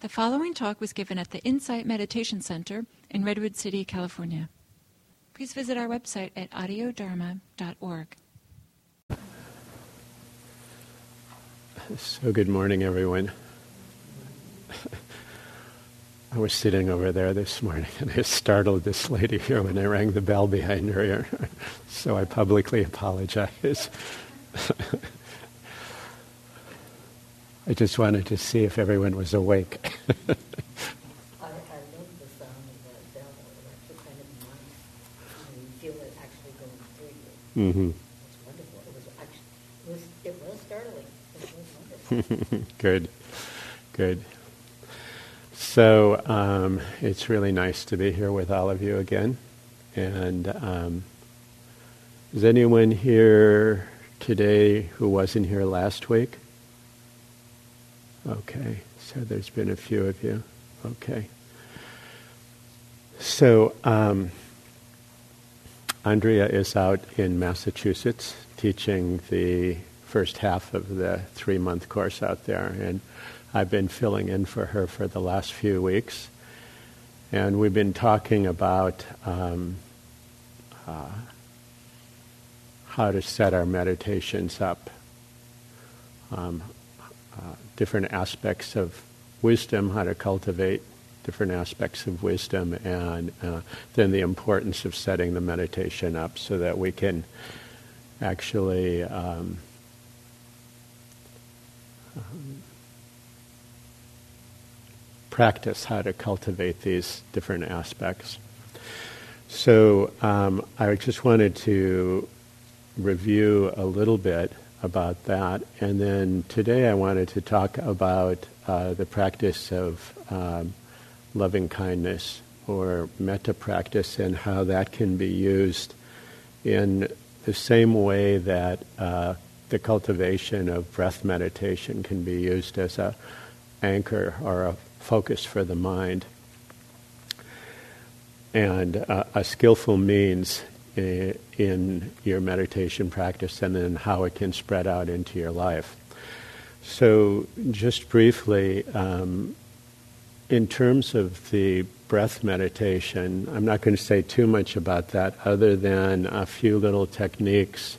The following talk was given at the Insight Meditation Center in Redwood City, California. Please visit our website at audiodharma.org. So, good morning, everyone. I was sitting over there this morning and I startled this lady here when I rang the bell behind her ear. so, I publicly apologize. I just wanted to see if everyone was awake. I, I love the sound of that bell. It's actually kind of nice. You, know, you feel it actually going through you. Mm-hmm. Wonderful. It was it was, it was startling. It was wonderful. good, good. So um, it's really nice to be here with all of you again. And um, is anyone here today who wasn't here last week? Okay, so there's been a few of you. Okay. So, um, Andrea is out in Massachusetts teaching the first half of the three month course out there, and I've been filling in for her for the last few weeks. And we've been talking about um, uh, how to set our meditations up. Um, uh, different aspects of wisdom, how to cultivate different aspects of wisdom, and uh, then the importance of setting the meditation up so that we can actually um, practice how to cultivate these different aspects. So um, I just wanted to review a little bit about that. And then today I wanted to talk about uh, the practice of um, loving kindness or metta practice and how that can be used in the same way that uh, the cultivation of breath meditation can be used as a anchor or a focus for the mind. And uh, a skillful means in your meditation practice and then how it can spread out into your life. So, just briefly, um, in terms of the breath meditation, I'm not going to say too much about that other than a few little techniques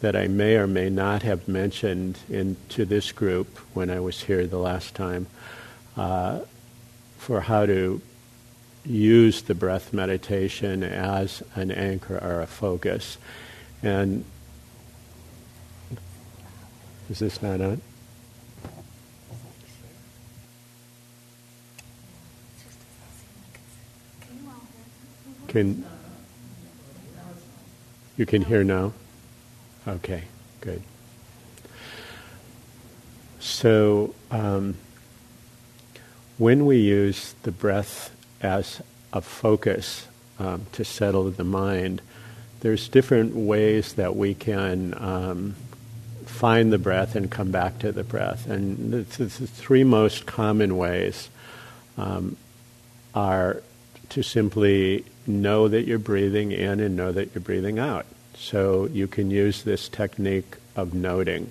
that I may or may not have mentioned into this group when I was here the last time uh, for how to use the breath meditation as an anchor or a focus. And is this not on? Can you can hear now? Okay, good. So um, when we use the breath as a focus um, to settle the mind, there's different ways that we can um, find the breath and come back to the breath. And the, the, the three most common ways um, are to simply know that you're breathing in and know that you're breathing out. So you can use this technique of noting,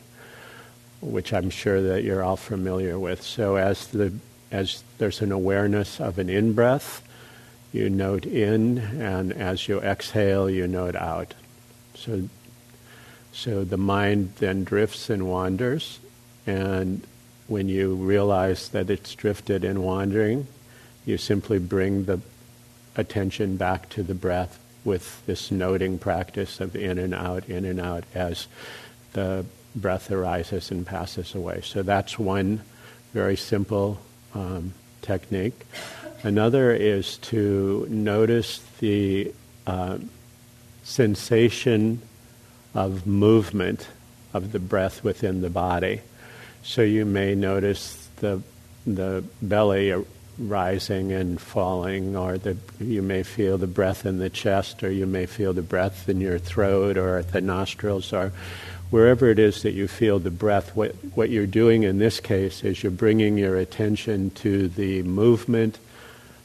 which I'm sure that you're all familiar with. So as the as there's an awareness of an in breath, you note in, and as you exhale, you note out. So, so the mind then drifts and wanders, and when you realize that it's drifted and wandering, you simply bring the attention back to the breath with this noting practice of in and out, in and out as the breath arises and passes away. So that's one very simple um, technique. Another is to notice the uh, sensation of movement of the breath within the body. So you may notice the the belly rising and falling, or the, you may feel the breath in the chest, or you may feel the breath in your throat or at the nostrils, or wherever it is that you feel the breath, what, what you're doing in this case is you're bringing your attention to the movement,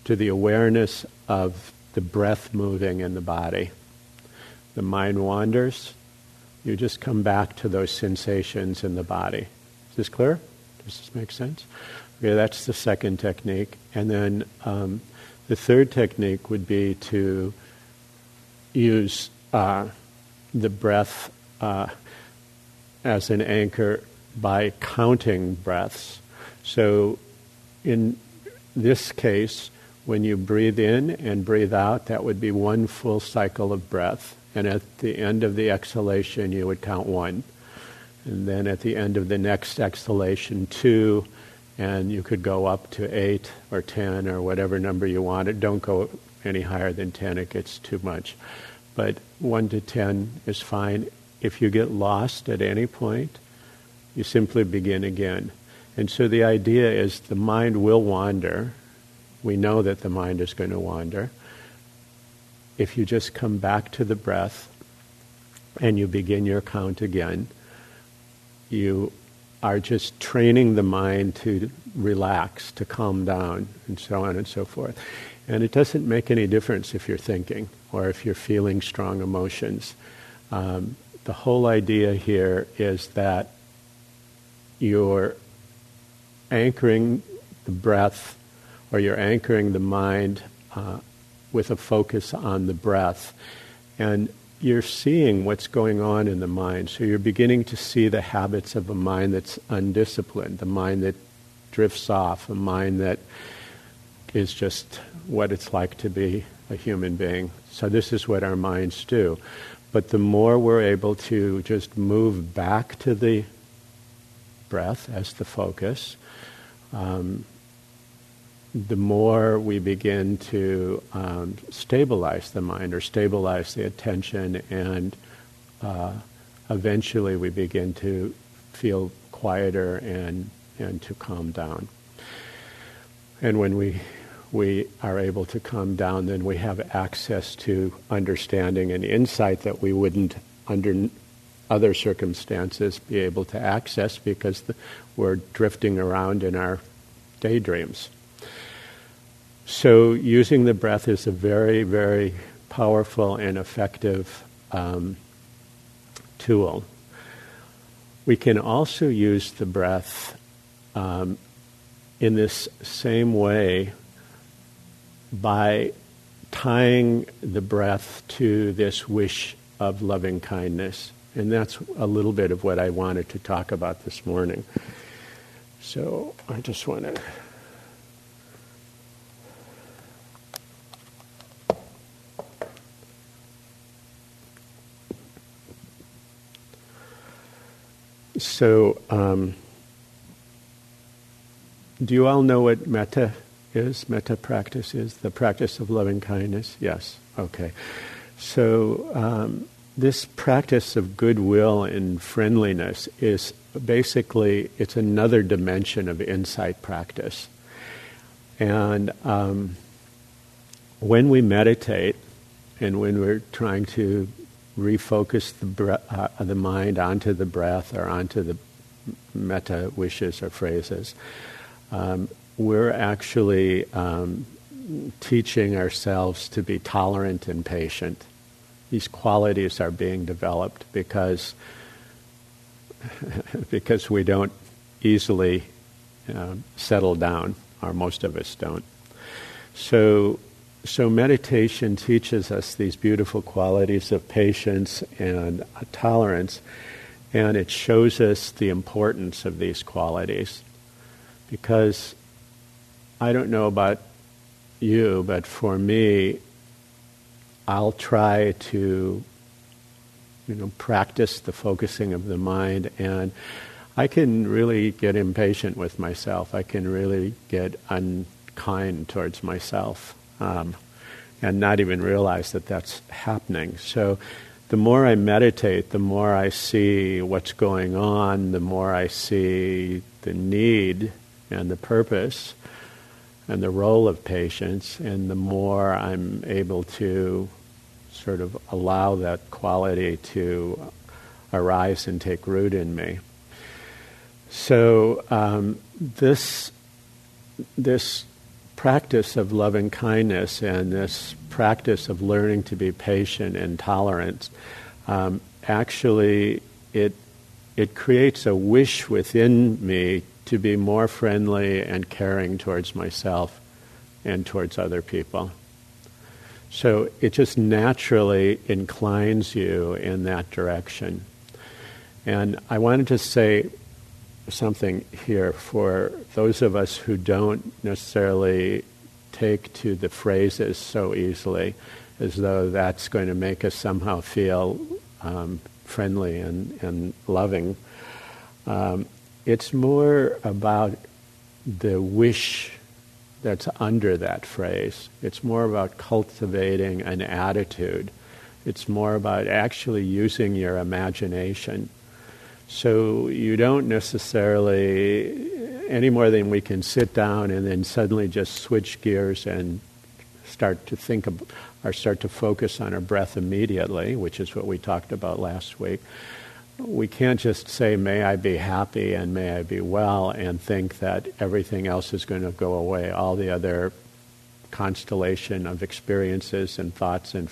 to the awareness of the breath moving in the body. The mind wanders, you just come back to those sensations in the body. Is this clear? Does this make sense? Okay, that's the second technique. And then um, the third technique would be to use uh, the breath uh, as an anchor by counting breaths. So, in this case, when you breathe in and breathe out, that would be one full cycle of breath. And at the end of the exhalation, you would count one. And then at the end of the next exhalation, two. And you could go up to eight or ten or whatever number you wanted. Don't go any higher than ten, it gets too much. But one to ten is fine. If you get lost at any point, you simply begin again. And so the idea is the mind will wander. We know that the mind is going to wander. If you just come back to the breath and you begin your count again, you are just training the mind to relax, to calm down, and so on and so forth. And it doesn't make any difference if you're thinking or if you're feeling strong emotions. Um, the whole idea here is that you're anchoring the breath or you're anchoring the mind uh, with a focus on the breath. And you're seeing what's going on in the mind. So you're beginning to see the habits of a mind that's undisciplined, the mind that drifts off, a mind that is just what it's like to be a human being. So this is what our minds do. But the more we're able to just move back to the breath as the focus, um, the more we begin to um, stabilize the mind or stabilize the attention, and uh, eventually we begin to feel quieter and, and to calm down. And when we, we are able to calm down, then we have access to understanding and insight that we wouldn't, under other circumstances, be able to access because the, we're drifting around in our daydreams. So, using the breath is a very, very powerful and effective um, tool. We can also use the breath um, in this same way by tying the breath to this wish of loving kindness. And that's a little bit of what I wanted to talk about this morning. So I just want to So, um, do you all know what metta is? Metta practice is the practice of loving kindness. Yes. Okay. So, um, this practice of goodwill and friendliness is basically it's another dimension of insight practice. And um, when we meditate, and when we're trying to refocus the, bre- uh, the mind onto the breath or onto the metta wishes or phrases, um, we're actually um, teaching ourselves to be tolerant and patient. These qualities are being developed because because we don't easily uh, settle down, or most of us don't. So so meditation teaches us these beautiful qualities of patience and tolerance, and it shows us the importance of these qualities. Because I don't know about you, but for me, I'll try to, you know, practice the focusing of the mind, and I can really get impatient with myself. I can really get unkind towards myself um, and not even realize that that's happening. So the more I meditate, the more I see what's going on, the more I see the need and the purpose and the role of patience, and the more I'm able to sort of allow that quality to arise and take root in me. So um, this this practice of loving kindness and this practice of learning to be patient and tolerant, um, actually it it creates a wish within me to be more friendly and caring towards myself and towards other people. So it just naturally inclines you in that direction. And I wanted to say something here for those of us who don't necessarily take to the phrases so easily, as though that's going to make us somehow feel um, friendly and, and loving. Um, it's more about the wish that's under that phrase. It's more about cultivating an attitude. It's more about actually using your imagination. So you don't necessarily, any more than we can sit down and then suddenly just switch gears and start to think of, or start to focus on our breath immediately, which is what we talked about last week we can't just say, may I be happy and may I be well, and think that everything else is going to go away. All the other constellation of experiences and thoughts and,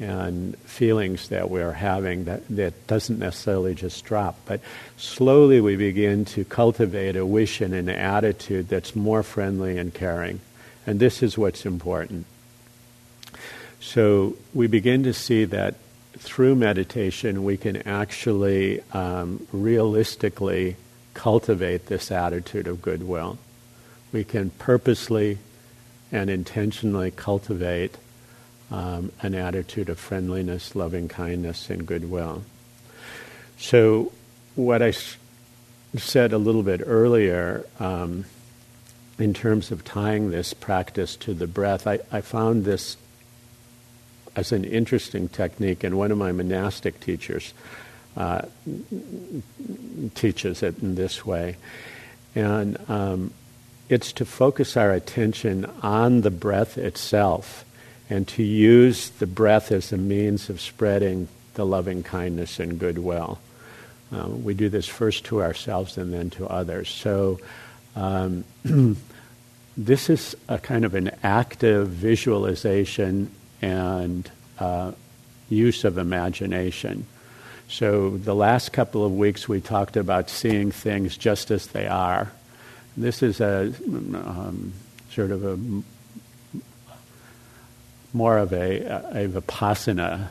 and feelings that we're having, that, that doesn't necessarily just drop. But slowly we begin to cultivate a wish and an attitude that's more friendly and caring. And this is what's important. So we begin to see that through meditation, we can actually um, realistically cultivate this attitude of goodwill. We can purposely and intentionally cultivate um, an attitude of friendliness, loving kindness, and goodwill. So, what I said a little bit earlier um, in terms of tying this practice to the breath, I, I found this as an interesting technique, and one of my monastic teachers uh, teaches it in this way. And um, it's to focus our attention on the breath itself and to use the breath as a means of spreading the loving kindness and goodwill. Uh, we do this first to ourselves and then to others. So, um, this is a kind of an active visualization and uh, use of imagination. So, the last couple of weeks we talked about seeing things just as they are. This is a um, sort of a more of a, a, vipassana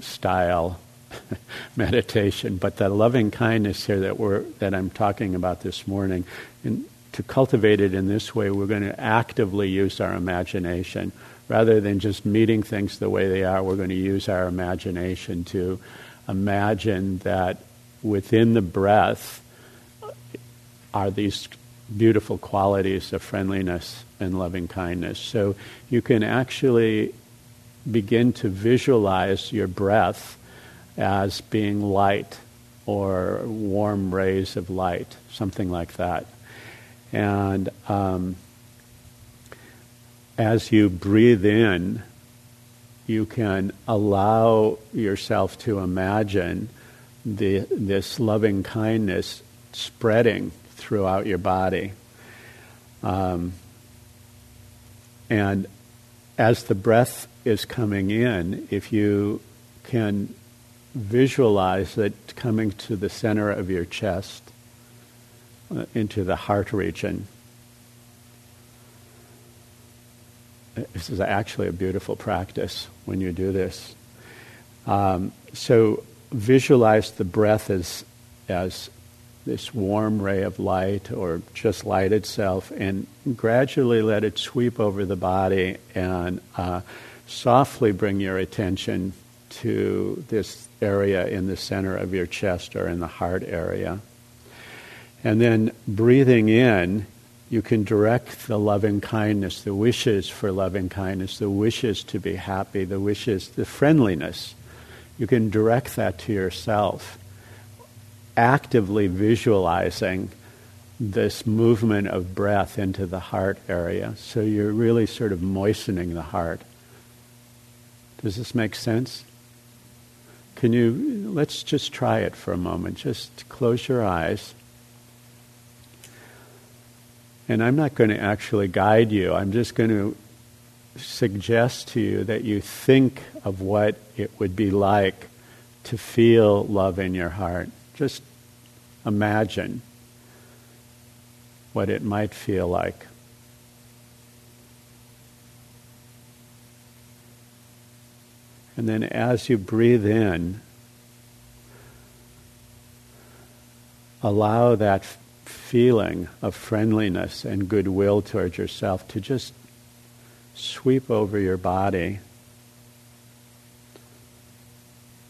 style meditation, but the loving kindness here that we're that I'm talking about this morning, and to cultivate it in this way, we're going to actively use our imagination rather than just meeting things the way they are, we're going to use our imagination to imagine that within the breath are these beautiful qualities of friendliness and loving kindness. So you can actually begin to visualize your breath as being light or warm rays of light, something like that. And um, as you breathe in, you can allow yourself to imagine the, this loving kindness spreading throughout your body. Um, and as the breath is coming in, if you can visualize it coming to the center of your chest, uh, into the heart region, this is actually a beautiful practice when you do this. Um, so visualize the breath as, as this warm ray of light or just light itself and gradually let it sweep over the body and uh, softly bring your attention to this area in the center of your chest or in the heart area. And then breathing in, you can direct the loving kindness, the wishes for loving kindness, the wishes to be happy, the wishes, the friendliness. You can direct that to yourself, actively visualizing this movement of breath into the heart area. So you're really sort of moistening the heart. Does this make sense? Can you, let's just try it for a moment. Just close your eyes. And I'm not going to actually guide you. I'm just going to suggest to you that you think of what it would be like to feel love in your heart. Just imagine. what it might feel like. And then as you breathe in, allow that feeling of friendliness and goodwill towards yourself to just sweep over your body.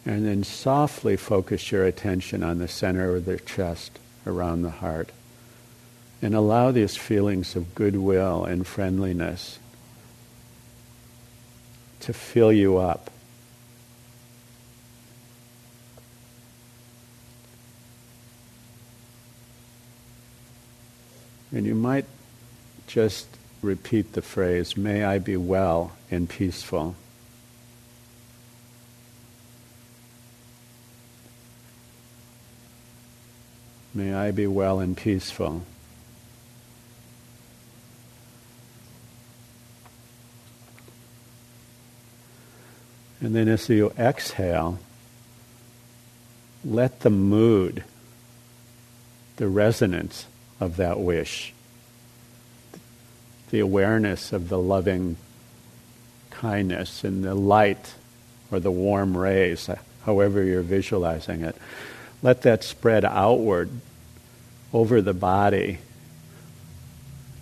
And then softly focus your attention on the center of the chest, around the heart. And allow these feelings of goodwill and friendliness to fill you up. And you might just repeat the phrase, May I be well and peaceful. May I be well and peaceful. And then as you exhale, let the mood, the resonance, of that wish. The awareness of the loving kindness and the light or the warm rays, however you're visualizing it. Let that spread outward over the body.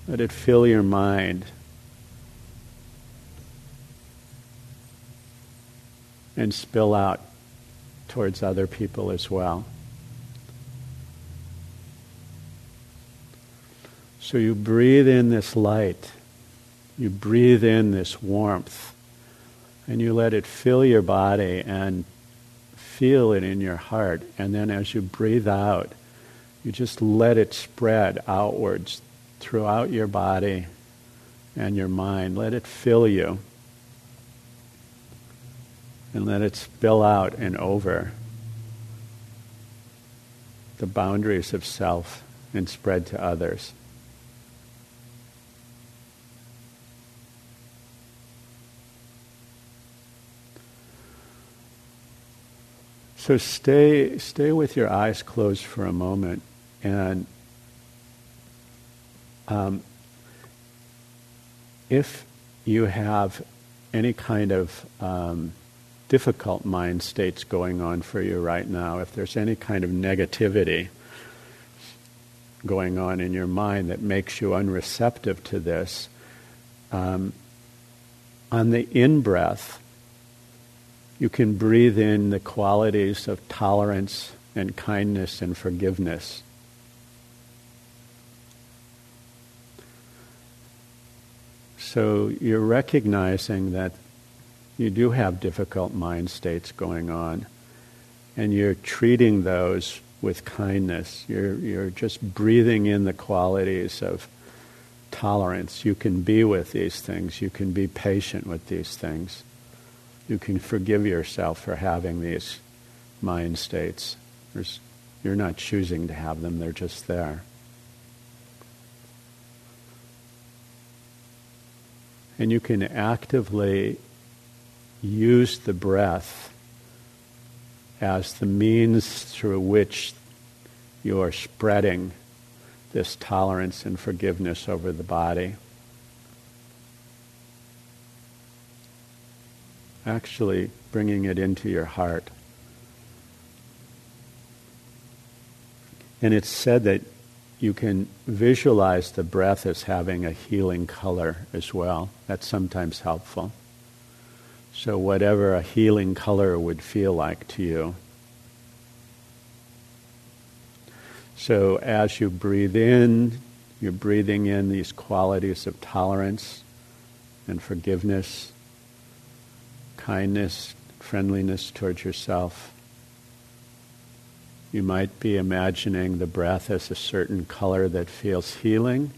Let it fill your mind. And spill out towards other people as well. So you breathe in this light, you breathe in this warmth, and you let it fill your body and feel it in your heart. And then as you breathe out, you just let it spread outwards throughout your body and your mind. Let it fill you. And let it spill out and over the boundaries of self and spread to others. So stay, stay with your eyes closed for a moment and um, if you have any kind of um, difficult mind states going on for you right now, if there's any kind of negativity going on in your mind that makes you unreceptive to this, um, on the in breath, you can breathe in the qualities of tolerance and kindness and forgiveness. So you're recognizing that you do have difficult mind states going on, and you're treating those with kindness. You're, you're just breathing in the qualities of tolerance. You can be with these things, you can be patient with these things you can forgive yourself for having these mind states. There's, you're not choosing to have them, they're just there. And you can actively use the breath as the means through which you are spreading this tolerance and forgiveness over the body. Actually bringing it into your heart. And it's said that you can visualize the breath as having a healing color as well. That's sometimes helpful. So, whatever a healing color would feel like to you. So, as you breathe in, you're breathing in these qualities of tolerance and forgiveness kindness, friendliness towards yourself. You might be imagining the breath as a certain color that feels healing.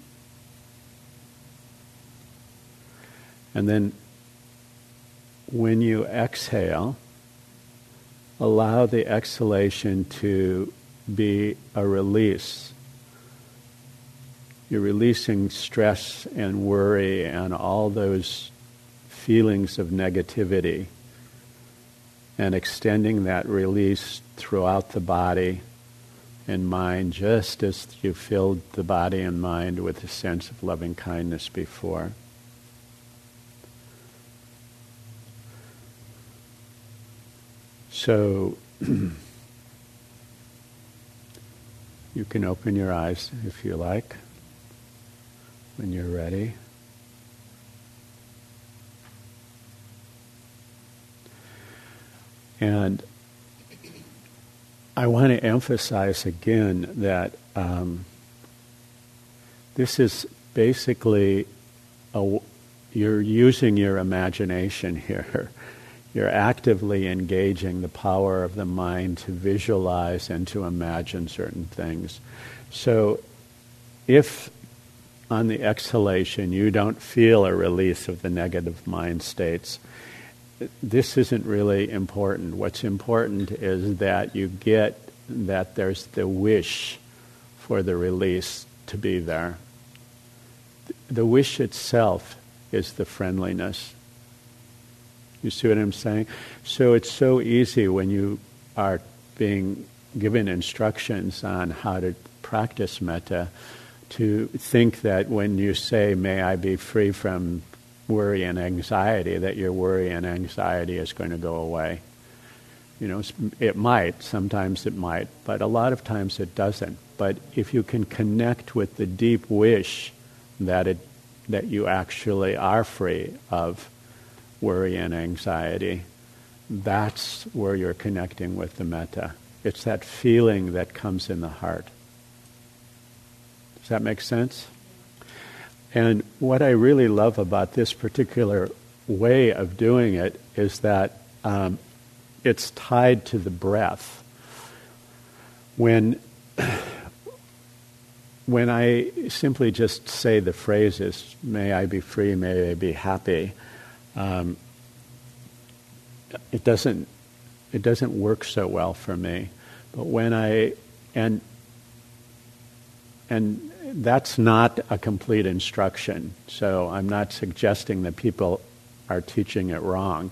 And then when you exhale, allow the exhalation to be a release. You're releasing stress and worry and all those feelings of negativity and extending that release throughout the body and mind just as you filled the body and mind with a sense of loving kindness before. So you can open your eyes if you like when you're ready. And I want to emphasize again that um, this is basically a, you're using your imagination here. You're actively engaging the power of the mind to visualize and to imagine certain things. So, if on the exhalation you don't feel a release of the negative mind states, this isn't really important. What's important is that you get that there's the wish for the release to be there. The wish itself is the friendliness. You see what I'm saying? So it's so easy when you are being given instructions on how to practice metta to think that when you say, May I be free from worry and anxiety, that your worry and anxiety is going to go away. You know, it might, sometimes it might, but a lot of times it doesn't. But if you can connect with the deep wish that, it, that you actually are free of worry and anxiety, that's where you're connecting with the metta. It's that feeling that comes in the heart. Does that make sense? And what I really love about this particular way of doing it is that um, it's tied to the breath. When, when I simply just say the phrases, may I be free, may I be happy, um, it doesn't it doesn't work so well for me. But when I and and that's not a complete instruction. So I'm not suggesting that people are teaching it wrong.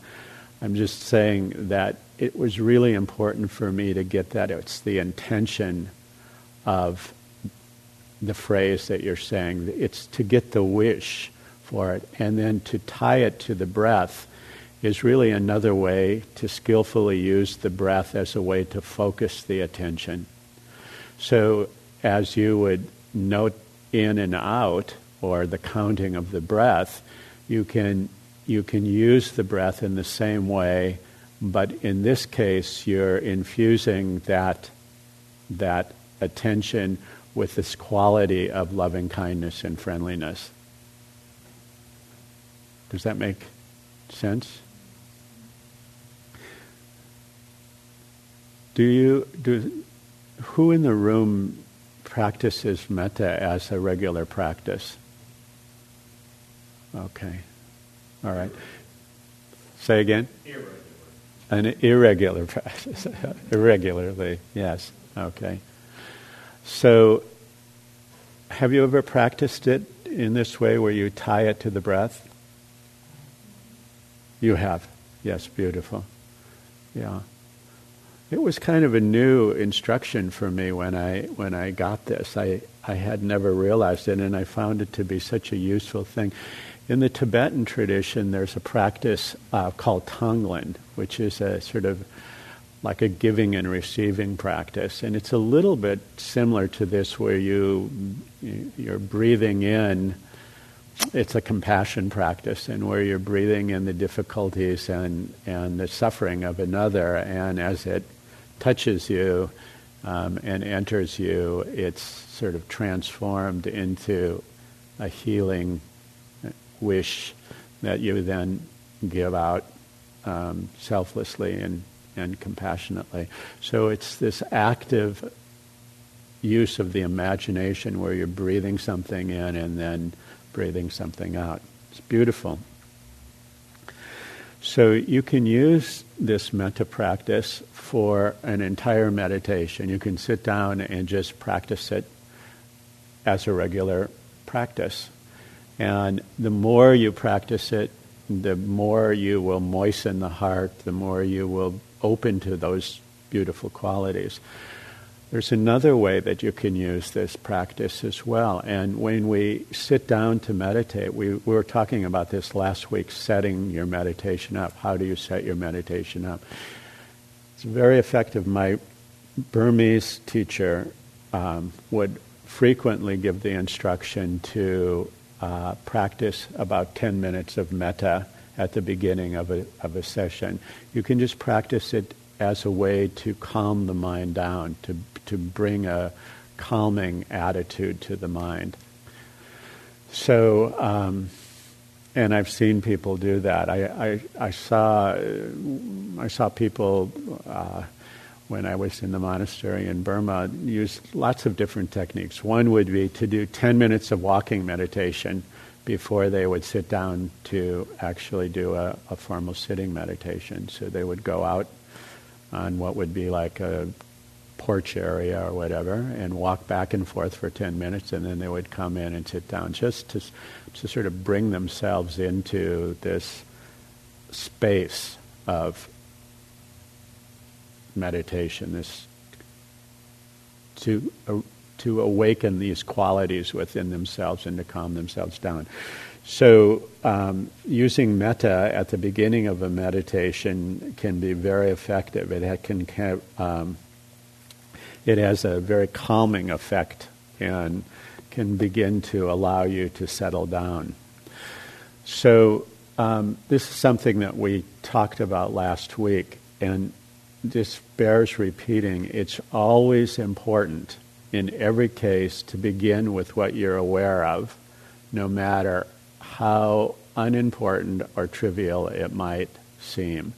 I'm just saying that it was really important for me to get that. It's the intention of the phrase that you're saying. It's to get the wish for it. And then to tie it to the breath is really another way to skillfully use the breath as a way to focus the attention. So as you would note in and out or the counting of the breath, you can you can use the breath in the same way, but in this case you're infusing that that attention with this quality of loving kindness and friendliness. Does that make sense? Do you do who in the room practices metta as a regular practice? Okay. All right. Say again? Irregular. An irregular practice. Irregularly, yes. Okay. So, have you ever practiced it in this way where you tie it to the breath? You have. Yes, beautiful. Yeah it was kind of a new instruction for me when I when I got this. I I had never realized it, and I found it to be such a useful thing. In the Tibetan tradition, there's a practice uh, called Tonglen, which is a sort of like a giving and receiving practice, and it's a little bit similar to this, where you you're breathing in. It's a compassion practice, and where you're breathing in the difficulties and, and the suffering of another, and as it touches you um, and enters you, it's sort of transformed into a healing wish that you then give out um, selflessly and, and compassionately. So it's this active use of the imagination where you're breathing something in and then breathing something out. It's beautiful. So you can use this metta practice for an entire meditation. You can sit down and just practice it as a regular practice. And the more you practice it, the more you will moisten the heart, the more you will open to those beautiful qualities. There's another way that you can use this practice as well. And when we sit down to meditate, we, we were talking about this last week setting your meditation up. How do you set your meditation up? It's very effective. My Burmese teacher um, would frequently give the instruction to uh, practice about 10 minutes of metta at the beginning of a, of a session. You can just practice it as a way to calm the mind down, to to bring a calming attitude to the mind. So, um, and I've seen people do that. I, I, I saw, I saw people uh, when I was in the monastery in Burma use lots of different techniques. One would be to do 10 minutes of walking meditation before they would sit down to actually do a, a formal sitting meditation. So they would go out on what would be like a porch area or whatever and walk back and forth for 10 minutes and then they would come in and sit down just to, to sort of bring themselves into this space of meditation, this to, uh, to awaken these qualities within themselves and to calm themselves down. So, um, using metta at the beginning of a meditation can be very effective. It can um, it has a very calming effect and can begin to allow you to settle down. So, um, this is something that we talked about last week, and this bears repeating. It's always important in every case to begin with what you're aware of, no matter how unimportant or trivial it might seem.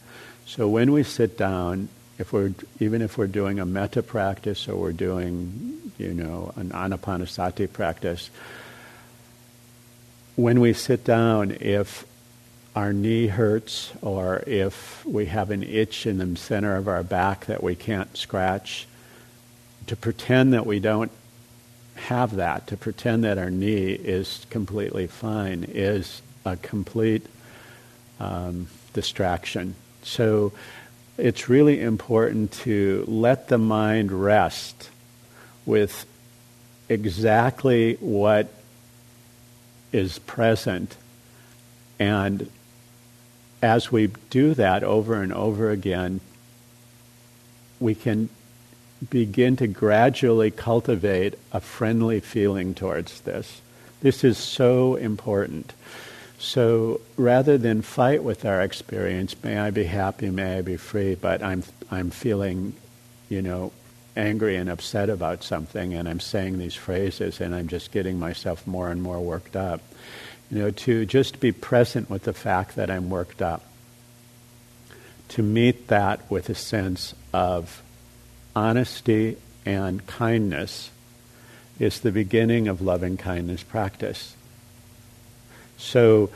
So when we sit down, if we're even if we're doing a metta practice or we're doing you know an anapanasati practice when we sit down if our knee hurts or if we have an itch in the center of our back that we can't scratch to pretend that we don't have that to pretend that our knee is completely fine is a complete um, distraction. So it's really important to let the mind rest with exactly what is present. And as we do that over and over again, we can begin to gradually cultivate a friendly feeling towards this. This is so important. So rather than fight with our experience, may I be happy, may I be free, but I'm, I'm feeling, you know, angry and upset about something, and I'm saying these phrases, and I'm just getting myself more and more worked up. You know, to just be present with the fact that I'm worked up. To meet that with a sense of honesty and kindness is the beginning of loving kindness practice. So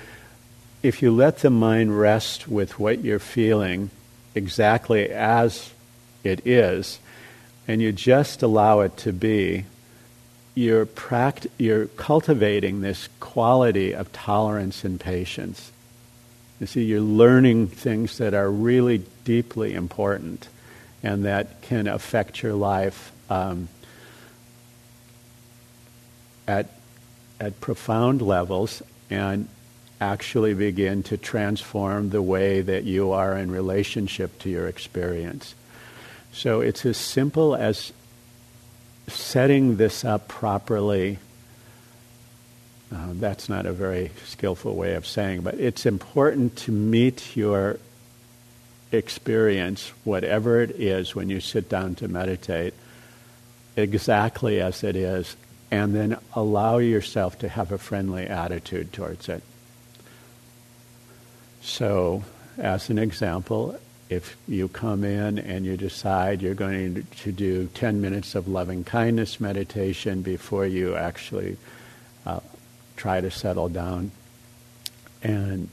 if you let the mind rest with what you're feeling exactly as it is, and you just allow it to be, you're, pract- you're cultivating this quality of tolerance and patience. You see, you're learning things that are really deeply important and that can affect your life um, at, at profound levels and actually begin to transform the way that you are in relationship to your experience. So it's as simple as setting this up properly. Uh, that's not a very skillful way of saying, but it's important to meet your experience, whatever it is, when you sit down to meditate, exactly as it is, and then allow yourself to have a friendly attitude towards it. So, as an example, if you come in and you decide you're going to do 10 minutes of loving kindness meditation before you actually uh, try to settle down, and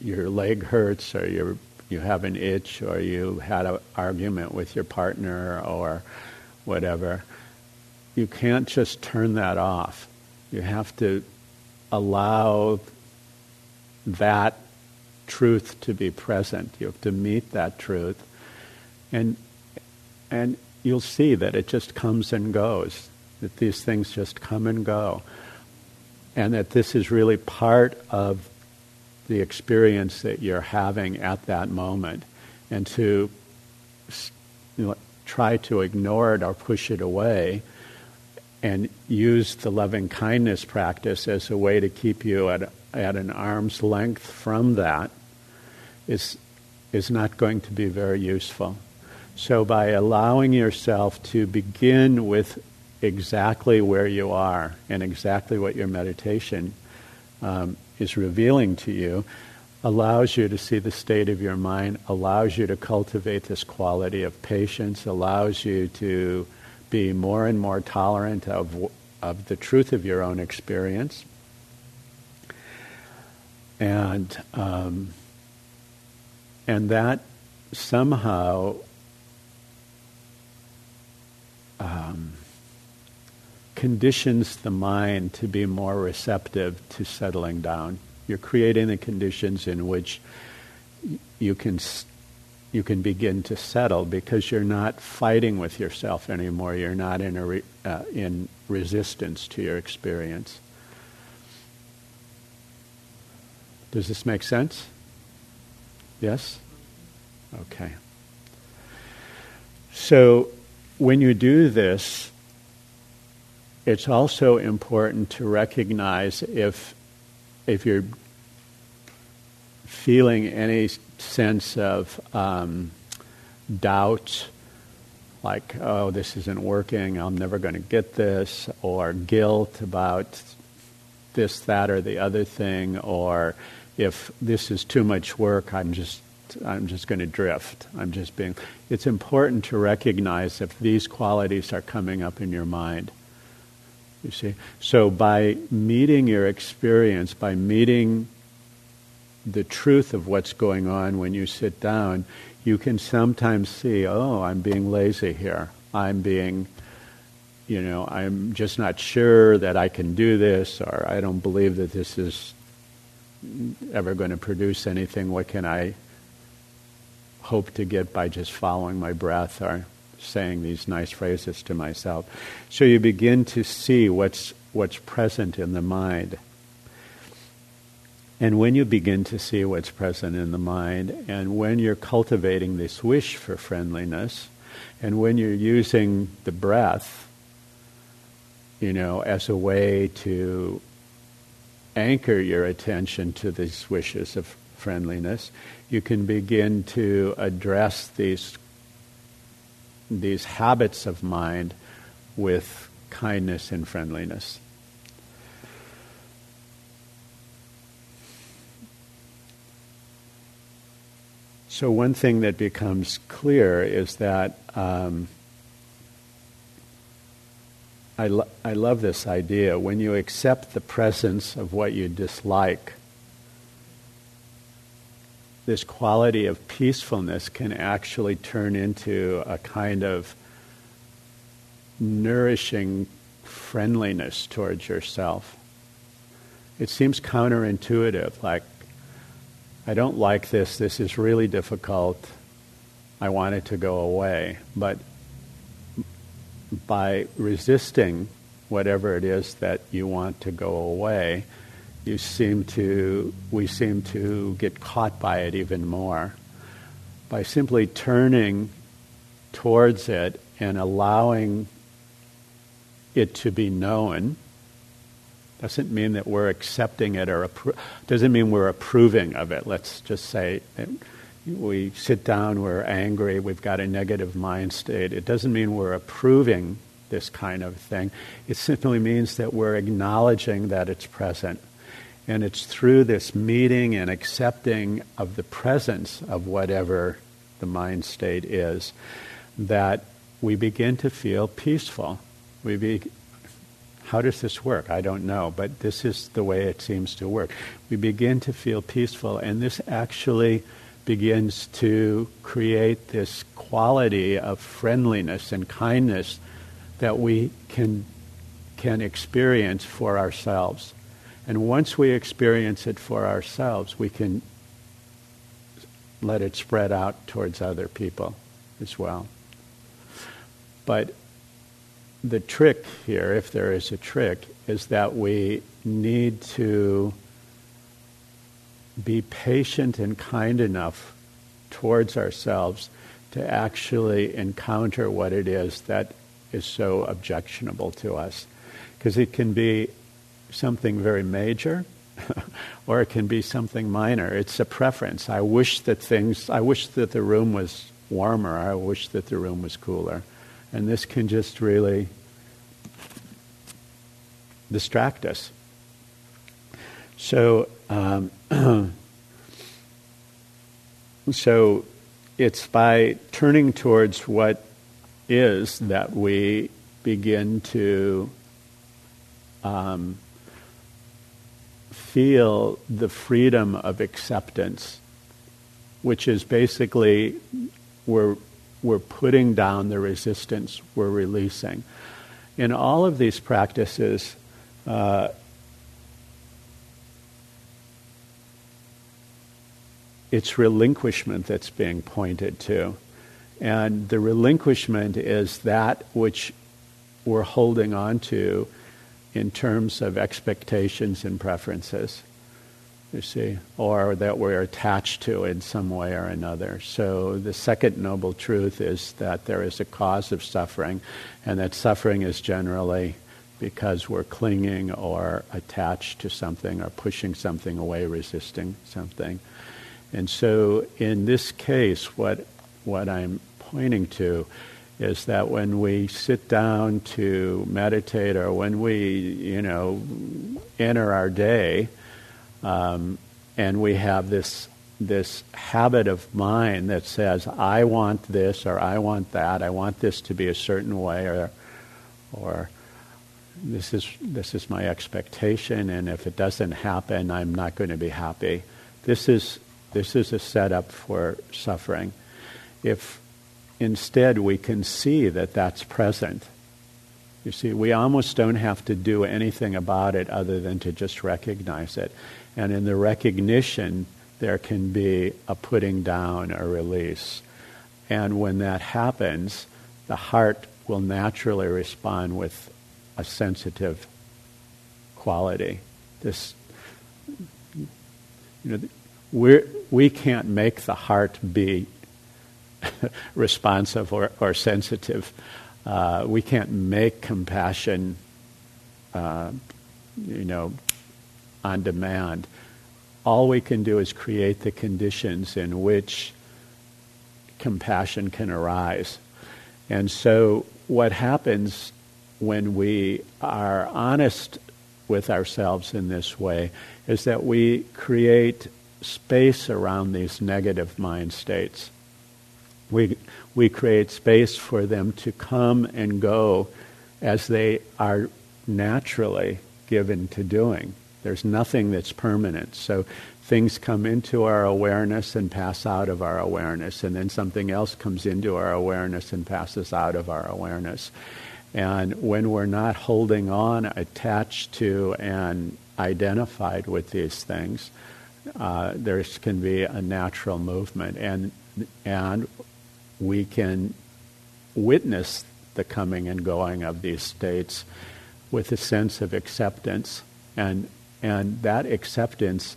your leg hurts or you you have an itch or you had an argument with your partner or whatever, you can't just turn that off. You have to allow that truth to be present. You have to meet that truth. And, and you'll see that it just comes and goes, that these things just come and go, and that this is really part of the experience that you're having at that moment, and to you know, try to ignore it or push it away and use the loving kindness practice as a way to keep you at, at an arm's length from that is, is not going to be very useful. So, by allowing yourself to begin with exactly where you are and exactly what your meditation um, is revealing to you, allows you to see the state of your mind, allows you to cultivate this quality of patience, allows you to be more and more tolerant of, of the truth of your own experience. And, um, and that somehow um, conditions the mind to be more receptive to settling down. You're creating the conditions in which you can you can begin to settle because you're not fighting with yourself anymore. You're not in a re, uh, in resistance to your experience. Does this make sense? Yes. Okay. So when you do this, it's also important to recognize if if you're feeling any sense of um, doubt, like, oh, this isn't working, I'm never going to get this, or guilt about this, that, or the other thing, or if this is too much work, I'm just I'm just going to drift. I'm just being. It's important to recognize if these qualities are coming up in your mind. You see? So by meeting your experience, by meeting the truth of what's going on when you sit down, you can sometimes see, oh, I'm being lazy here. I'm being, you know, I'm just not sure that I can do this, or I don't believe that this is ever going to produce anything. What can I hope to get by just following my breath or saying these nice phrases to myself. So you begin to see what's, what's present in the mind. And when you begin to see what's present in the mind, and when you're cultivating this wish for friendliness, and when you're using the breath, you know, as a way to anchor your attention to these wishes of friendliness, you can begin to address these these habits of mind with kindness and friendliness. So, one thing that becomes clear is that um, I, lo- I love this idea. When you accept the presence of what you dislike, this quality of peacefulness can actually turn into a kind of nourishing friendliness towards yourself. It seems counterintuitive, like, I don't like this, this is really difficult, I want it to go away. But by resisting whatever it is that you want to go away, you seem to, we seem to get caught by it even more. By simply turning towards it and allowing it to be known, doesn't mean that we're accepting it or appro- doesn't mean we're approving of it. Let's just say we sit down, we're angry, we've got a negative mind state. It doesn't mean we're approving this kind of thing. It simply means that we're acknowledging that it's present and it's through this meeting and accepting of the presence of whatever the mind state is that we begin to feel peaceful. We be, how does this work? I don't know, but this is the way it seems to work. We begin to feel peaceful, and this actually begins to create this quality of friendliness and kindness that we can, can experience for ourselves. And once we experience it for ourselves, we can let it spread out towards other people as well. But the trick here, if there is a trick, is that we need to be patient and kind enough towards ourselves to actually encounter what it is that is so objectionable to us. Because it can be something very major or it can be something minor. It's a preference. I wish that things, I wish that the room was warmer, I wish that the room was cooler. And this can just really distract us. So, um, so it's by turning towards what is that we begin to um, feel the freedom of acceptance, which is basically we're, we're putting down the resistance, we're releasing. In all of these practices, uh, it's relinquishment that's being pointed to. And the relinquishment is that which we're holding on to in terms of expectations and preferences, you see, or that we're attached to in some way or another. So the second noble truth is that there is a cause of suffering, and that suffering is generally because we're clinging or attached to something or pushing something away, resisting something. And so in this case, what, what I'm pointing to is that when we sit down to meditate or when we, you know, enter our day, um, and we have this this habit of mind that says, "I want this" or "I want that," "I want this to be a certain way," or or this is this is my expectation, and if it doesn't happen, I'm not going to be happy. This is this is a setup for suffering. If instead we can see that that's present. You see, we almost don't have to do anything about it other than to just recognize it. And in the recognition, there can be a putting down, a release. And when that happens, the heart will naturally respond with a sensitive quality. This, you know, we're, we can't make the heart be responsive or, or sensitive. Uh, we can't make compassion, uh, you know, on demand. All we can do is create the conditions in which compassion can arise. And so, what happens when we are honest with ourselves in this way is that we create space around these negative mind states. We, we create space for them to come and go as they are naturally given to doing. There's nothing that's permanent. So things come into our awareness and pass out of our awareness, and then something else comes into our awareness and passes out of our awareness. And when we're not holding on, attached to, and identified with these things, uh, there can be a natural movement. And, and we can witness the coming and going of these states with a sense of acceptance. And, and that acceptance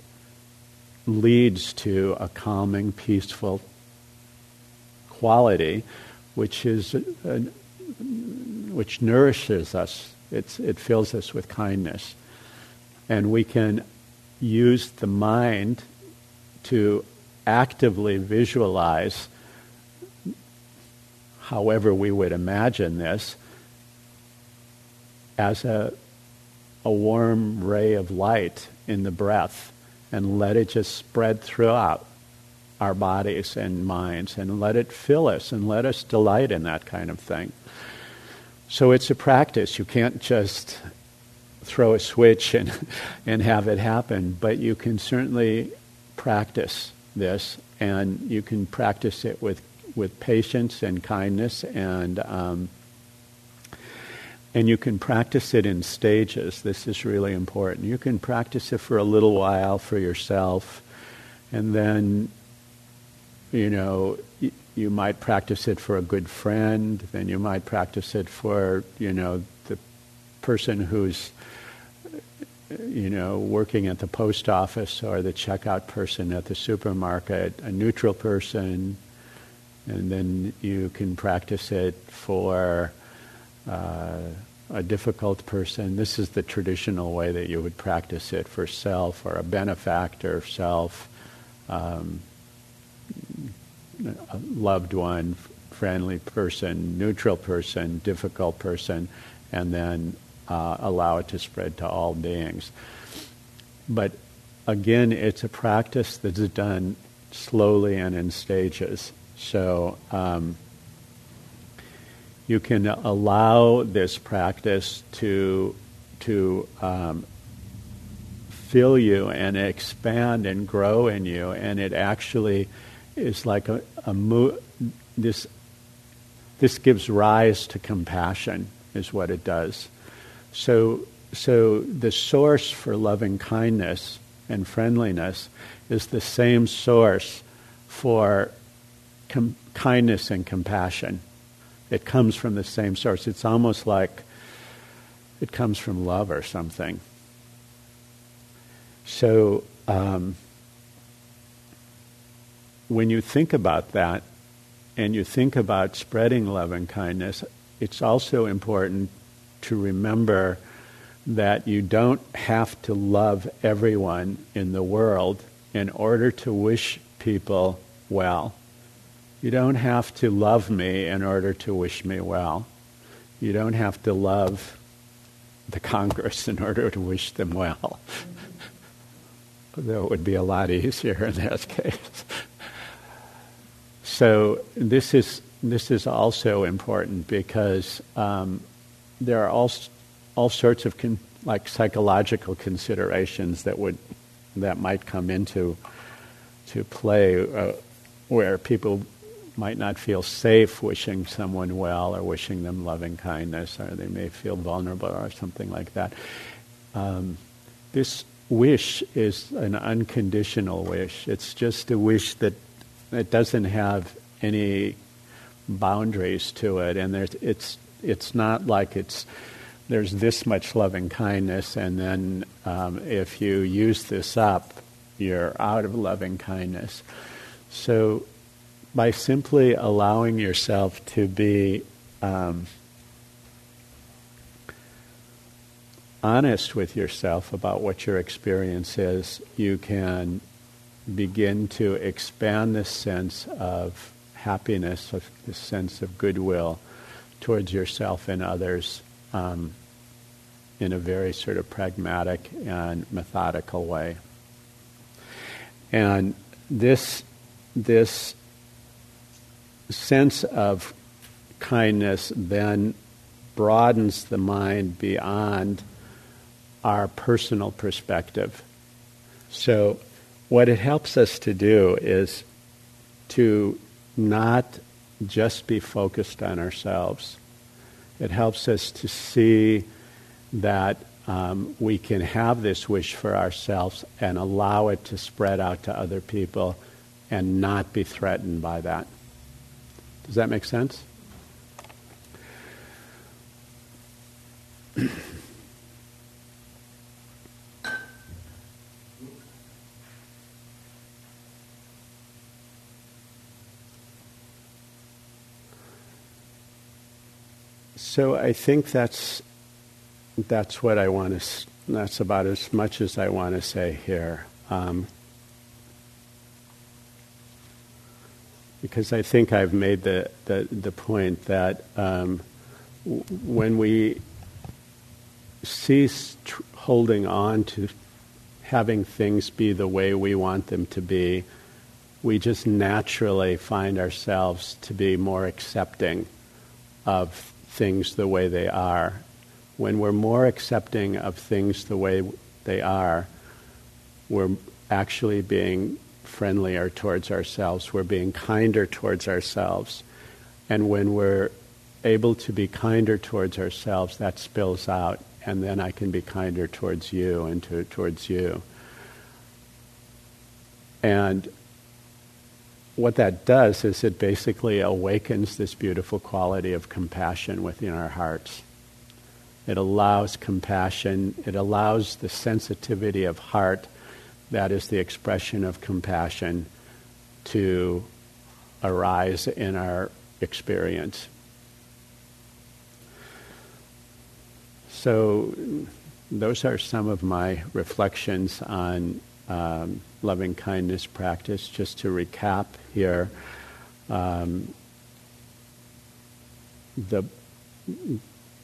leads to a calming, peaceful quality, which is uh, which nourishes us. It's, it fills us with kindness, and we can use the mind to actively visualize however we would imagine this, as a, a warm ray of light in the breath and let it just spread throughout our bodies and minds and let it fill us and let us delight in that kind of thing. So it's a practice. You can't just throw a switch and, and have it happen, but you can certainly practice this and you can practice it with with patience and kindness and um, and you can practice it in stages. This is really important. You can practice it for a little while for yourself, and then, you know, you might practice it for a good friend, then you might practice it for, you know, the person who's, you know, working at the post office or the checkout person at the supermarket, a neutral person, and then you can practice it for uh, a difficult person. This is the traditional way that you would practice it for self or a benefactor, self. Um, a loved one, friendly person, neutral person, difficult person, and then uh, allow it to spread to all beings. But again, it's a practice that's done slowly and in stages. So um, you can allow this practice to to um, fill you and expand and grow in you, and it actually is like a, a mo- this this gives rise to compassion is what it does. So so the source for loving kindness and friendliness is the same source for com- kindness and compassion. It comes from the same source. It's almost like it comes from love or something. So um, when you think about that and you think about spreading love and kindness, it's also important to remember that you don't have to love everyone in the world in order to wish people well. You don't have to love me in order to wish me well. You don't have to love the Congress in order to wish them well. Though it would be a lot easier in that case. So this is this is also important because um, there are all all sorts of con- like psychological considerations that would that might come into to play uh, where people might not feel safe wishing someone well or wishing them loving kindness, or they may feel vulnerable or something like that. Um, this wish is an unconditional wish. It's just a wish that it doesn't have any boundaries to it, and it's it's not like it's there's this much loving kindness, and then um, if you use this up, you're out of loving kindness. So, by simply allowing yourself to be um, honest with yourself about what your experience is, you can begin to expand this sense of happiness, of this sense of goodwill towards yourself and others um, in a very sort of pragmatic and methodical way. And this, this sense of kindness then broadens the mind beyond our personal perspective. So what it helps us to do is to not just be focused on ourselves. It helps us to see that um, we can have this wish for ourselves and allow it to spread out to other people and not be threatened by that. Does that make sense? So I think that's that's what I want to. That's about as much as I want to say here, um, because I think I've made the the, the point that um, w- when we cease tr- holding on to having things be the way we want them to be, we just naturally find ourselves to be more accepting of things the way they are. When we're more accepting of things the way they are, we're actually being friendlier towards ourselves. We're being kinder towards ourselves. And when we're able to be kinder towards ourselves, that spills out, and then I can be kinder towards you and to, towards you. And what that does is it basically awakens this beautiful quality of compassion within our hearts. It allows compassion, it allows the sensitivity of heart, that is the expression of compassion, to arise in our experience. So, those are some of my reflections on um, loving kindness practice. Just to recap here, um, the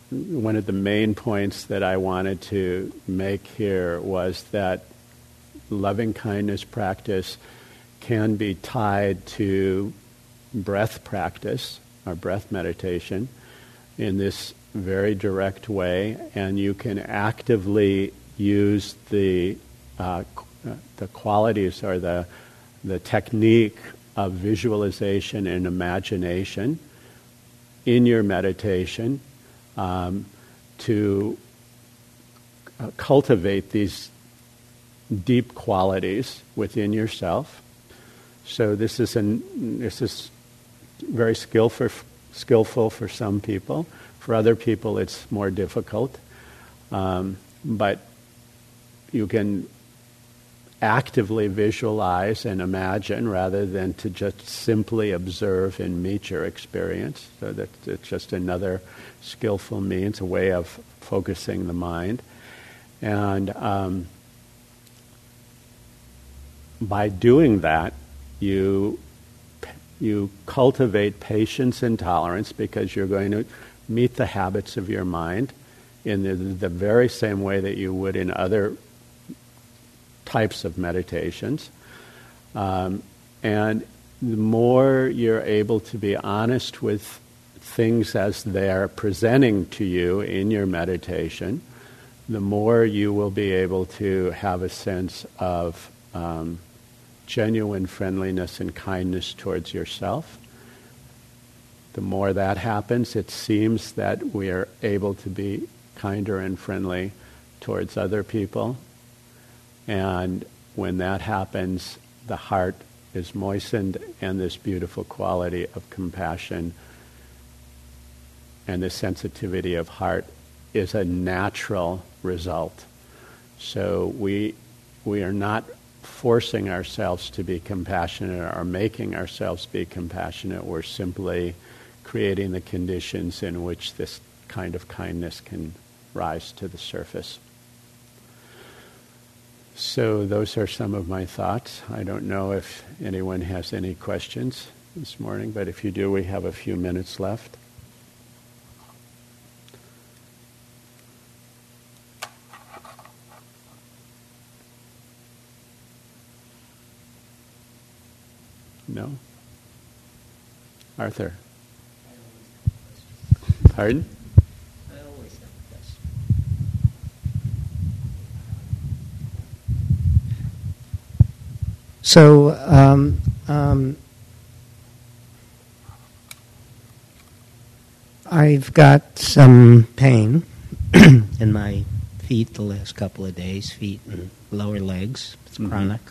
one of the main points that I wanted to make here was that loving kindness practice can be tied to breath practice, our breath meditation, in this very direct way, and you can actively use the uh, the qualities or the the technique of visualization and imagination in your meditation um, to uh, cultivate these deep qualities within yourself. So this is an this is very skillful skillful for some people. For other people, it's more difficult. Um, but you can actively visualize and imagine rather than to just simply observe and meet your experience. So that it's just another skillful means, a way of focusing the mind. And um, by doing that, you you cultivate patience and tolerance because you're going to meet the habits of your mind in the, the very same way that you would in other types of meditations. Um, and the more you're able to be honest with things as they're presenting to you in your meditation, the more you will be able to have a sense of um, genuine friendliness and kindness towards yourself the more that happens, it seems that we are able to be kinder and friendly towards other people. And when that happens, the heart is moistened, and this beautiful quality of compassion and the sensitivity of heart is a natural result. So we, we are not forcing ourselves to be compassionate or making ourselves be compassionate. We're simply creating the conditions in which this kind of kindness can rise to the surface. So, those are some of my thoughts. I don't know if anyone has any questions this morning, but if you do, we have a few minutes left. No? Arthur? Pardon? I always have a question. So, um, um, I've got some pain in my feet the last couple of days, feet and lower legs. It's Mhm. chronic.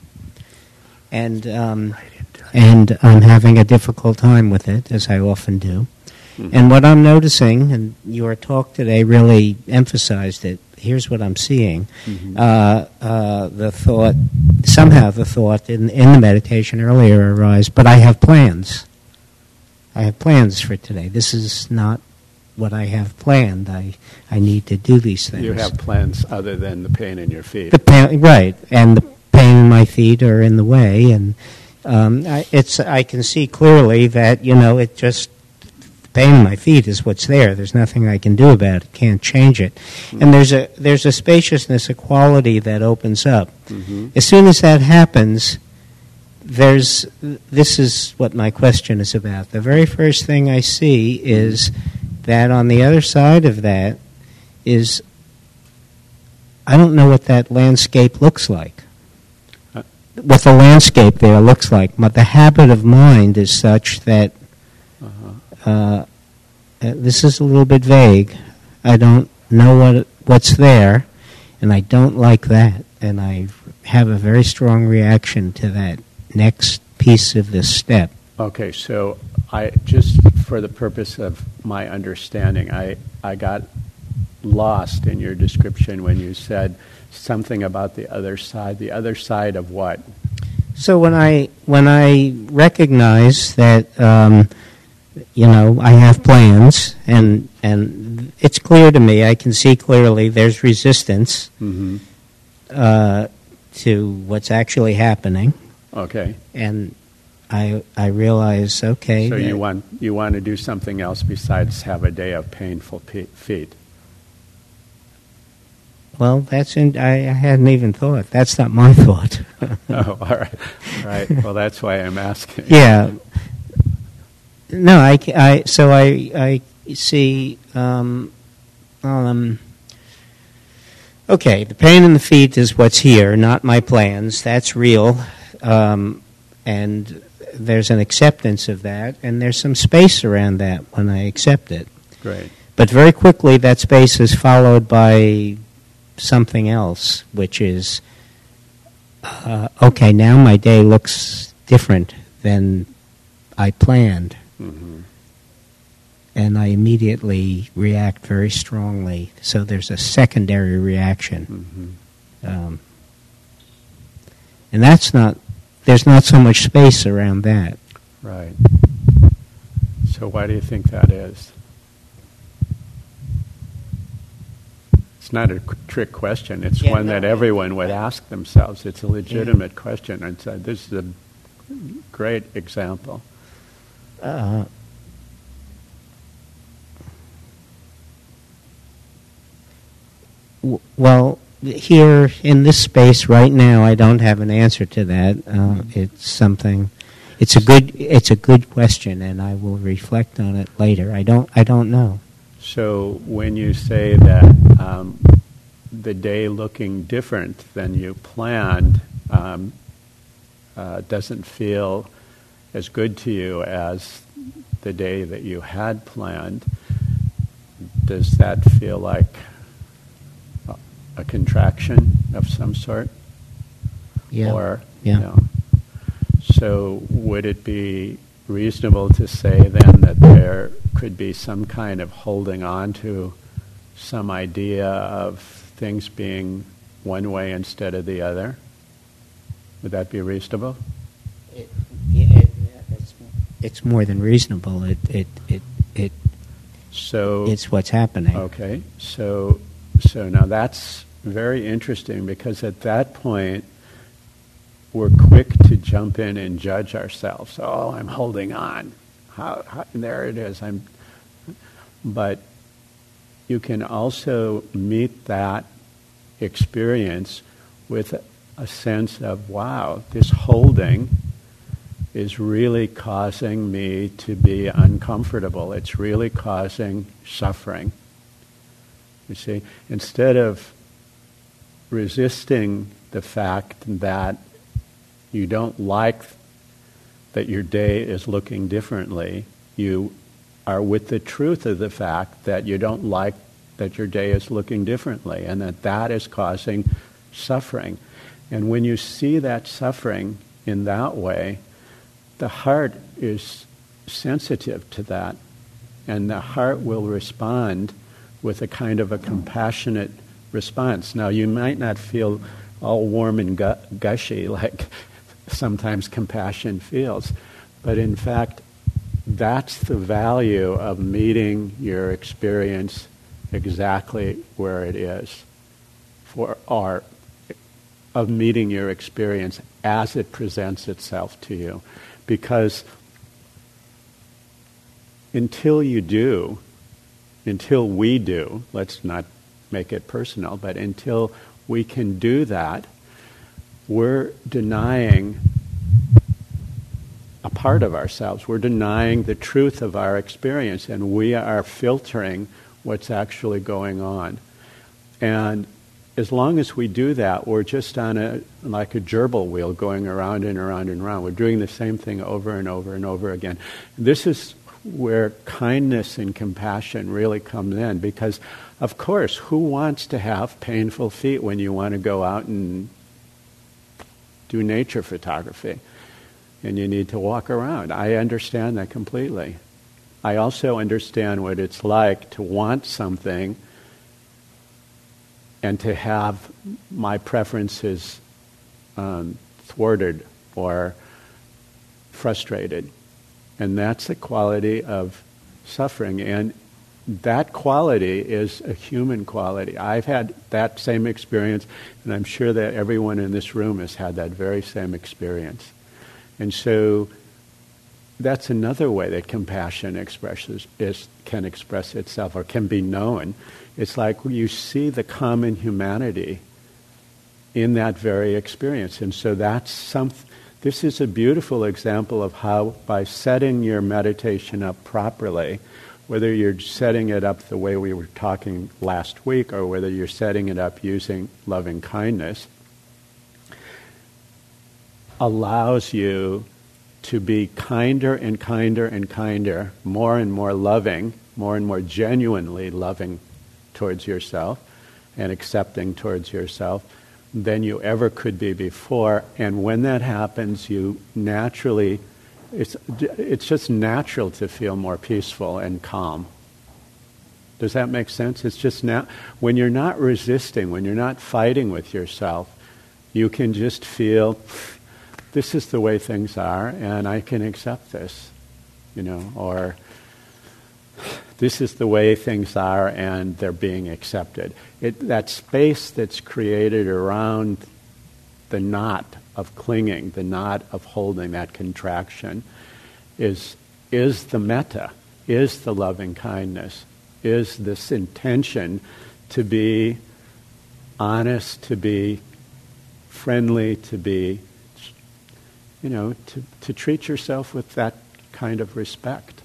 And, um, and I'm having a difficult time with it, as I often do. Mhm. And what I'm noticing, and your talk today really emphasized it, here's what I'm seeing. Mhm. Uh, uh, the thought, somehow the thought in, in the meditation earlier arose, but I have plans. I have plans for today. This is not what I have planned. I, I need to do these things. You have plans other than the pain in your feet. The pain, right, and the pain in my feet are in the way, and um, I, it's. I can see clearly that you know it just the pain in my feet is what's there. There's nothing I can do about it. Can't change it. And there's a there's a spaciousness, a quality that opens up. Mhm. As soon as that happens, there's this is what my question is about. The very first thing I see is that on the other side of that is I don't know what that landscape looks like. What the landscape there looks like, but the habit of mind is such that Uh-huh. uh, uh, this is a little bit vague. I don't know what what's there, and I don't like that, and I have a very strong reaction to that next piece of this step. Okay, so I just for the purpose of my understanding, I I got lost in your description when you said something about the other side. The other side of what? So when I when I recognize that um, you know I have plans and and it's clear to me, I can see clearly there's resistance Mm-hmm. uh, to what's actually happening, Okay. and I I realize okay. So you want you want to do something else besides have a day of painful pe- feet. Well, that's in, I, I hadn't even thought. That's not my thought. oh, all right, all right. Well, that's why I'm asking. yeah. No, I, I so I I see. Um, um, okay, the pain in the feet is what's here, not my plans. That's real, um, and there's an acceptance of that, and there's some space around that when I accept it. Great. But very quickly, that space is followed by something else, which is uh, okay, now my day looks different than I planned. hmm And I immediately react very strongly. So there's a secondary reaction. hmm Um, and that's not, there's not so much space around that. Right. So why do you think that is? It's not a trick question. It's Yeah, one no, that everyone would ask themselves. It's a legitimate question. And so this is a great example. Uh, well, here in this space right now, I don't have an answer to that. Uh, it's something. It's a good. It's a good question, and I will reflect on it later. I don't. I don't know. So when you say that um, the day looking different than you planned um, uh, doesn't feel as good to you as the day that you had planned, does that feel like a, contraction of some sort? Yeah. Or, Yeah. you know, so would it be reasonable to say then that there could be some kind of holding on to some idea of things being one way instead of the other? Would that be reasonable? It, yeah, it, it's, it's more than reasonable. It. It. It. it So it's what's happening. Okay, so so now that's very interesting because at that point we're quick to jump in and judge ourselves. Oh, I'm holding on. How, how and there it is. I'm but you can also meet that experience with a, sense of wow, this holding is really causing me to be uncomfortable. It's really causing suffering. You see, instead of resisting the fact that you don't like that your day is looking differently, you are with the truth of the fact that you don't like that your day is looking differently and that that is causing suffering. And when you see that suffering in that way, the heart is sensitive to that, and the heart will respond with a kind of a compassionate response. Now, you might not feel all warm and gu- gushy like sometimes compassion feels, but in fact, that's the value of meeting your experience exactly where it is, for or of meeting your experience as it presents itself to you, because until you do, until we do, let's not make it personal, but until we can do that, we're denying a part of ourselves. We're denying the truth of our experience, and we are filtering what's actually going on. And as long as we do that, we're just on a like a gerbil wheel going around and around and around. We're doing the same thing over and over and over again. This is where kindness and compassion really comes in because of course who wants to have painful feet when you want to go out and do nature photography and you need to walk around. I understand that completely. I also understand what it's like to want something and to have my preferences um, thwarted or frustrated. And that's the quality of suffering. And that quality is a human quality. I've had that same experience, and I'm sure that everyone in this room has had that very same experience. And so that's another way that compassion expresses is, can express itself or can be known. It's like you see the common humanity in that very experience. And so that's some, this is a beautiful example of how by setting your meditation up properly, whether you're setting it up the way we were talking last week or whether you're setting it up using loving kindness, allows you to be kinder and kinder and kinder, more and more loving, more and more genuinely loving towards yourself and accepting towards yourself than you ever could be before. And when that happens, you naturally it's, it's just natural to feel more peaceful and calm. Does that make sense? It's just now, when you're not resisting, when you're not fighting with yourself, you can just feel this is the way things are and I can accept this, you know, or this is the way things are and they're being accepted. It, that space that's created around the knot of clinging, the knot of holding, that contraction, is, is the metta, is the loving kindness, is this intention to be honest, to be friendly, to be, you know, to, to treat yourself with that kind of respect.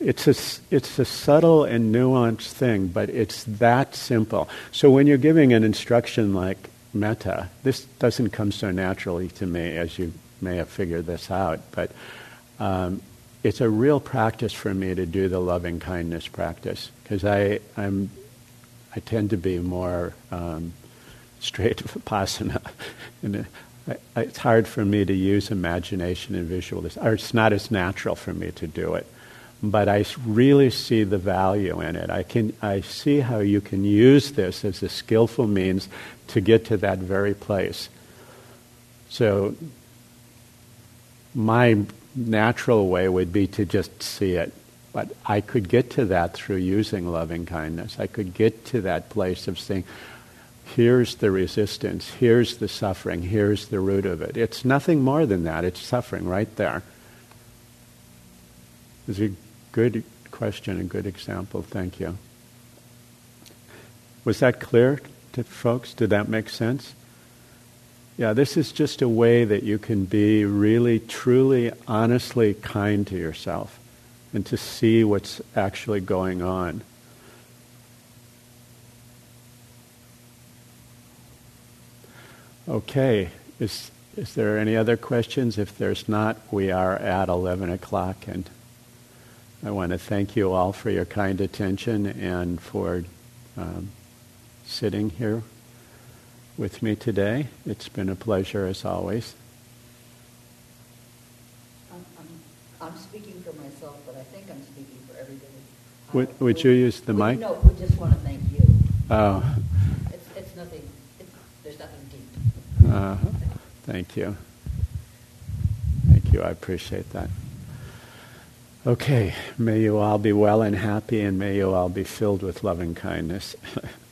It's a, it's a subtle and nuanced thing, but it's that simple. So when you're giving an instruction like metta. This doesn't come so naturally to me, as you may have figured this out, but um, it's a real practice for me to do the loving kindness practice because I I'm I tend to be more um, straight vipassana, and it's hard for me to use imagination and visualization, or it's not as natural for me to do it but I really see the value in it. I can I see how you can use this as a skillful means to get to that very place. So my natural way would be to just see it. But I could get to that through using loving kindness. I could get to that place of saying, here's the resistance, here's the suffering, here's the root of it. It's nothing more than that. It's suffering right there. Is a good question, a good example. Thank you. Was that clear to folks? Did that make sense? Yeah, this is just a way that you can be really, truly, honestly kind to yourself and to see what's actually going on. Okay, is, is there any other questions? If there's not, we are at 11 o'clock and I want to thank you all for your kind attention and for um, sitting here with me today. It's been a pleasure as always. I'm, I'm, I'm speaking for myself, but I think I'm speaking for everybody. Would, would you use the we, mic? No, we just want to thank you. Oh. It's, it's nothing, it's, there's nothing deep. Uh, thank you. Thank you. I appreciate that. Okay, may you all be well and happy, and may you all be filled with loving kindness.